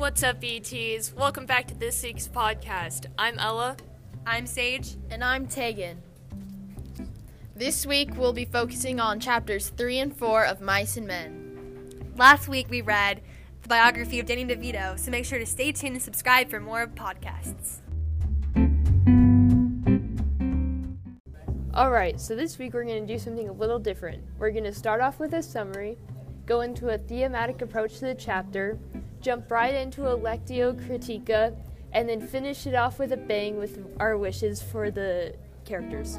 What's up, ETs? Welcome back to this week's podcast. I'm Ella. I'm Sage. And I'm Tegan. This week we'll be focusing on chapters 3 and 4 of Mice and Men. Last week we read the biography of Danny DeVito, so make sure to stay tuned and subscribe for more podcasts. Alright, so this week we're going to do something a little different. We're going to start off with a summary, go into a thematic approach to the chapter, jump right into a Lectio Critica, and then finish it off with a bang with our wishes for the characters.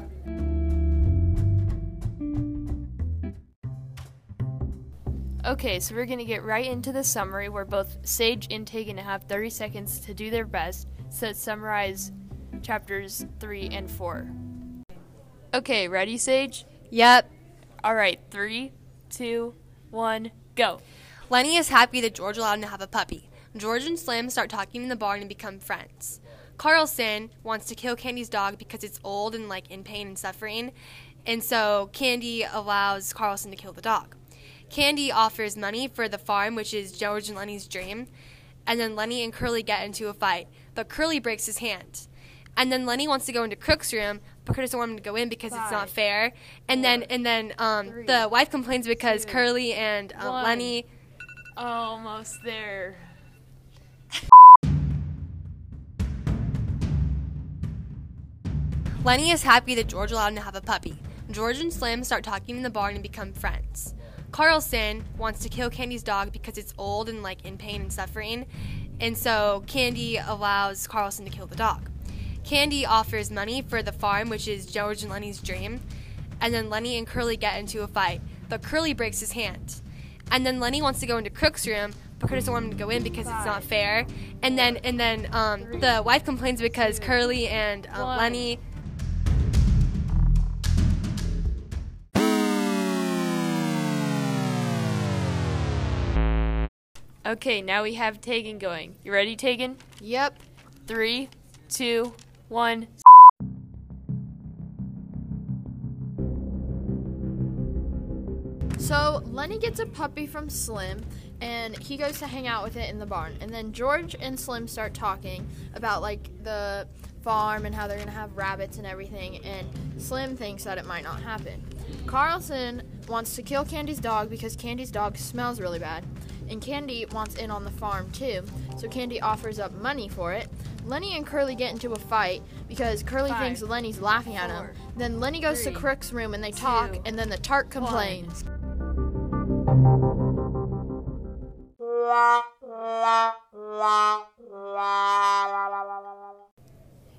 Okay, so we're going to get right into the summary where both Sage and Tegan have 30 seconds to do their best to summarize chapters 3 and 4. Okay, ready, Sage? Yep. All right, three, two, one, go. Lennie is happy that George allowed him to have a puppy. George and Slim start talking in the barn and become friends. Carlson wants to kill Candy's dog because it's old and like in pain and suffering, and so Candy allows Carlson to kill the dog. Candy offers money for the farm, which is George and Lennie's dream, and then Lennie and Curley get into a fight, but Curley breaks his hand. And then Lennie wants to go into Crooks' room, but Curtis doesn't want him to go in because Five, it's not fair. And four, then and then um, three, the wife complains because two, Curley and one. Lennie Almost there. Lennie is happy that George allowed him to have a puppy. George and Slim start talking in the barn and become friends. Carlson wants to kill Candy's dog because it's old and like in pain and suffering, and so Candy allows Carlson to kill the dog. Candy offers money for the farm, which is George and Lennie's dream, and then Lennie and Curley get into a fight, but Curley breaks his hand. And then Lennie wants to go into Crooks' room, but Curtis doesn't want him to go in because it's not fair. And then and then um, the wife complains because Curley and uh. Lennie Okay, now we have Tegan going. You ready, Tegan? Yep. Three, two, one. So Lennie gets a puppy from Slim and he goes to hang out with it in the barn. And then George and Slim start talking about like the farm and how they're gonna have rabbits and everything. And Slim thinks that it might not happen. Carlson wants to kill Candy's dog because Candy's dog smells really bad. And Candy wants in on the farm too. So Candy offers up money for it. Lennie and Curley get into a fight because Curley Five, thinks Lennie's laughing at him. Then Lennie goes three, to Crooks' room and they talk, two, and then the tart complains.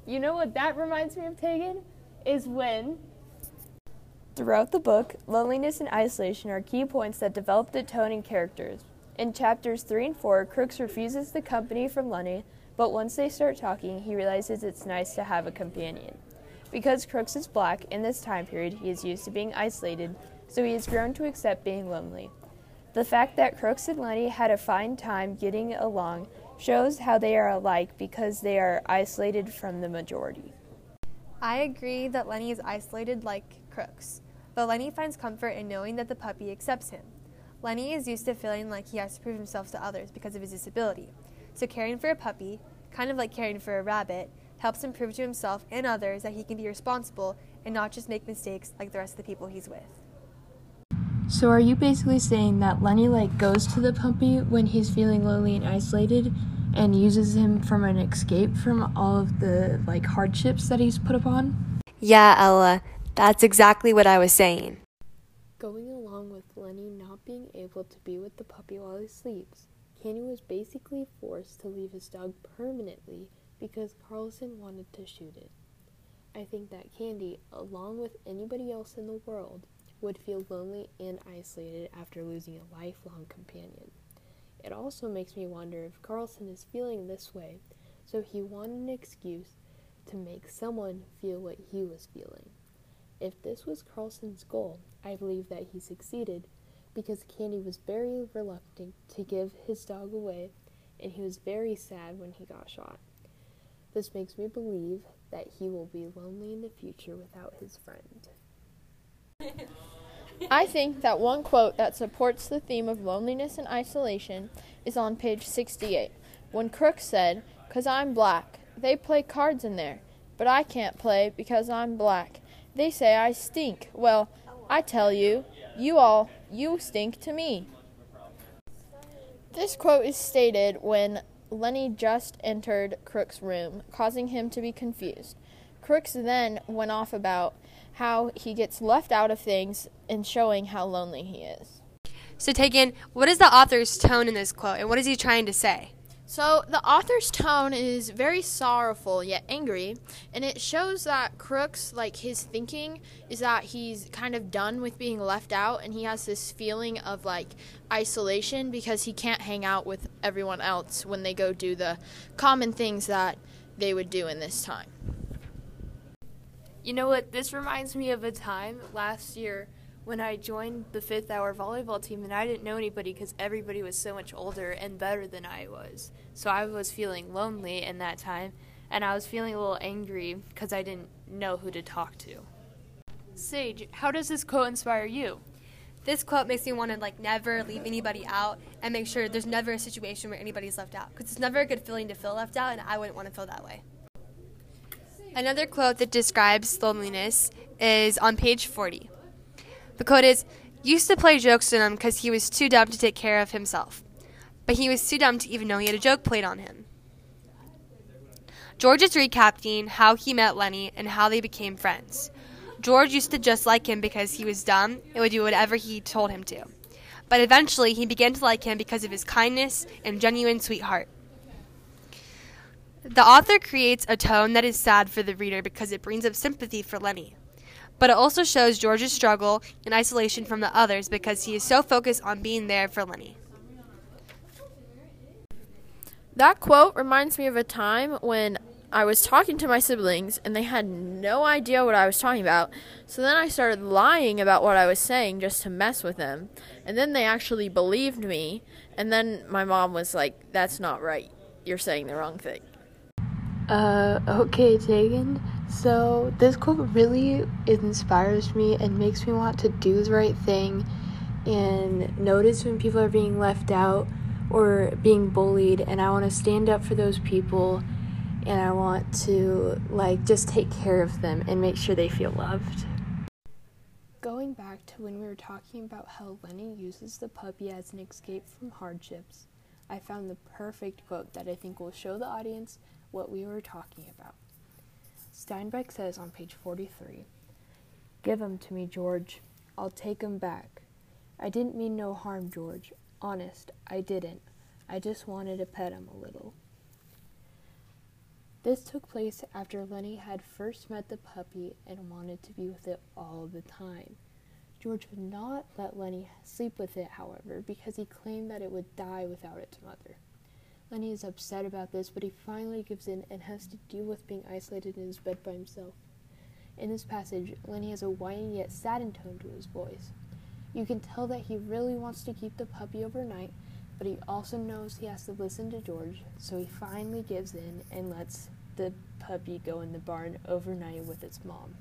You know what that reminds me of, Tegan? Is when. Throughout the book, loneliness and isolation are key points that develop the tone and characters. In chapters 3 and 4, Crooks refuses the company from Lennie, but once they start talking, he realizes it's nice to have a companion. Because Crooks is black, in this time period, he is used to being isolated, so he has grown to accept being lonely. The fact that Crooks and Lennie had a fine time getting along shows how they are alike because they are isolated from the majority. I agree that Lennie is isolated like Crooks, but Lennie finds comfort in knowing that the puppy accepts him. Lennie is used to feeling like he has to prove himself to others because of his disability. So caring for a puppy, kind of like caring for a rabbit, helps him prove to himself and others that he can be responsible and not just make mistakes like the rest of the people he's with. So are you basically saying that Lennie like goes to the puppy when he's feeling lonely and isolated and uses him from an escape from all of the like hardships that he's put upon? Yeah, Ella, that's exactly what I was saying. Going along with Lennie not being able to be with the puppy while he sleeps, Candy was basically forced to leave his dog permanently because Carlson wanted to shoot it. I think that Candy, along with anybody else in the world, would feel lonely and isolated after losing a lifelong companion. It also makes me wonder if Carlson is feeling this way, so he wanted an excuse to make someone feel what he was feeling. If this was Carlson's goal, I believe that he succeeded because Candy was very reluctant to give his dog away and he was very sad when he got shot. This makes me believe that he will be lonely in the future without his friend. I think that one quote that supports the theme of loneliness and isolation is on page 68. when Crooks said, "'Cause I'm black. They play cards in there, but I can't play because I'm black. They say I stink. Well, I tell you, you all, you stink to me." This quote is stated when Lennie just entered Crooks' room, causing him to be confused. Crooks then went off about how he gets left out of things and showing how lonely he is. So, Tegan, what is the author's tone in this quote, and what is he trying to say? So, the author's tone is very sorrowful yet angry, and it shows that Crooks, like his thinking, is that he's kind of done with being left out, and he has this feeling of like isolation because he can't hang out with everyone else when they go do the common things that they would do in this time. You know what? This reminds me of a time last year when I joined the fifth hour volleyball team and I didn't know anybody because everybody was so much older and better than I was. So I was feeling lonely in that time and I was feeling a little angry because I didn't know who to talk to. Sage, how does this quote inspire you? This quote makes me want to like never leave anybody out and make sure there's never a situation where anybody's left out because it's never a good feeling to feel left out and I wouldn't want to feel that way. Another quote that describes loneliness is on page 40. The quote is Used to play jokes on him because he was too dumb to take care of himself, but he was too dumb to even know he had a joke played on him. George is recapping how he met Lennie and how they became friends. George used to just like him because he was dumb and would do whatever he told him to. But eventually, he began to like him because of his kindness and genuine sweetheart. The author creates a tone that is sad for the reader because it brings up sympathy for Lennie. But it also shows George's struggle and isolation from the others because he is so focused on being there for Lennie. That quote reminds me of a time when I was talking to my siblings and they had no idea what I was talking about. So then I started lying about what I was saying just to mess with them. And then they actually believed me. And then my mom was like, That's not right. You're saying the wrong thing. Uh, okay, Tegan. So, this quote really inspires me and makes me want to do the right thing and notice when people are being left out or being bullied, and I want to stand up for those people and I want to, like, just take care of them and make sure they feel loved. Going back to when we were talking about how Lennie uses the puppy as an escape from hardships, I found the perfect quote that I think will show the audience what we were talking about. Steinbeck says on page 43 Give 'em to me, George. I'll take 'em back. I didn't mean no harm, George. Honest, I didn't. I just wanted to pet 'em a little. This took place after Lennie had first met the puppy and wanted to be with it all the time. George would not let Lennie sleep with it, however, because he claimed that it would die without its mother. Lennie is upset about this, but he finally gives in and has to deal with being isolated in his bed by himself. In this passage, Lennie has a whiny yet saddened tone to his voice. You can tell that he really wants to keep the puppy overnight, but he also knows he has to listen to George, so he finally gives in and lets the puppy go in the barn overnight with its mom.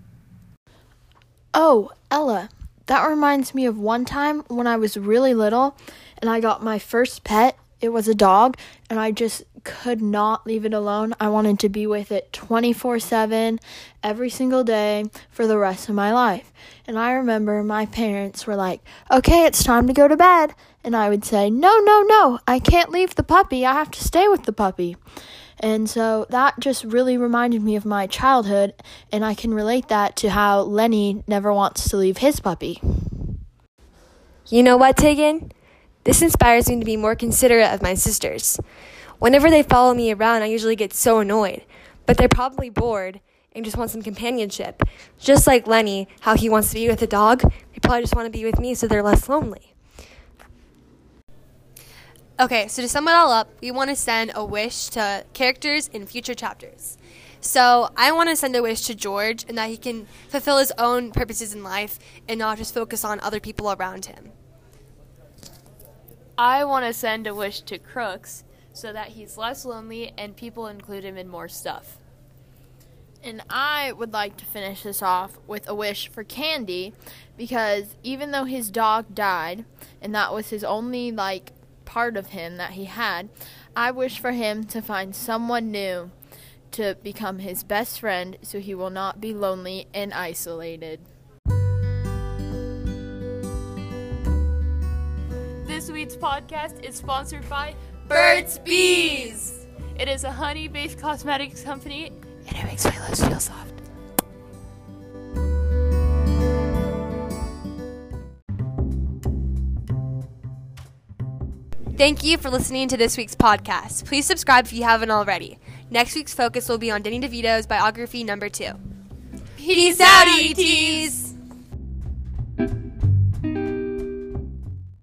Oh, Ella, that reminds me of one time when I was really little and I got my first pet it was a dog, and I just could not leave it alone. I wanted to be with it 24 7 every single day for the rest of my life. And I remember my parents were like, okay, it's time to go to bed. And I would say, no, no, no, I can't leave the puppy. I have to stay with the puppy. And so that just really reminded me of my childhood, and I can relate that to how Lennie never wants to leave his puppy. You know what, Tegan? This inspires me to be more considerate of my sisters. Whenever they follow me around, I usually get so annoyed, but they're probably bored and just want some companionship. Just like Lennie, how he wants to be with a dog, they probably just want to be with me so they're less lonely. Okay, so to sum it all up, we want to send a wish to characters in future chapters. So I want to send a wish to George and that he can fulfill his own purposes in life and not just focus on other people around him. I want to send a wish to Crooks so that he's less lonely and people include him in more stuff. And I would like to finish this off with a wish for Candy because even though his dog died and that was his only like part of him that he had, I wish for him to find someone new to become his best friend so he will not be lonely and isolated. This week's podcast is sponsored by Burt's Bees. It is a honey based cosmetics company And it makes my lips feel soft. Thank you for listening to this week's podcast. Please subscribe if you haven't already. Next week's focus will be on Danny DeVito's biography number two. Peace out, ETs!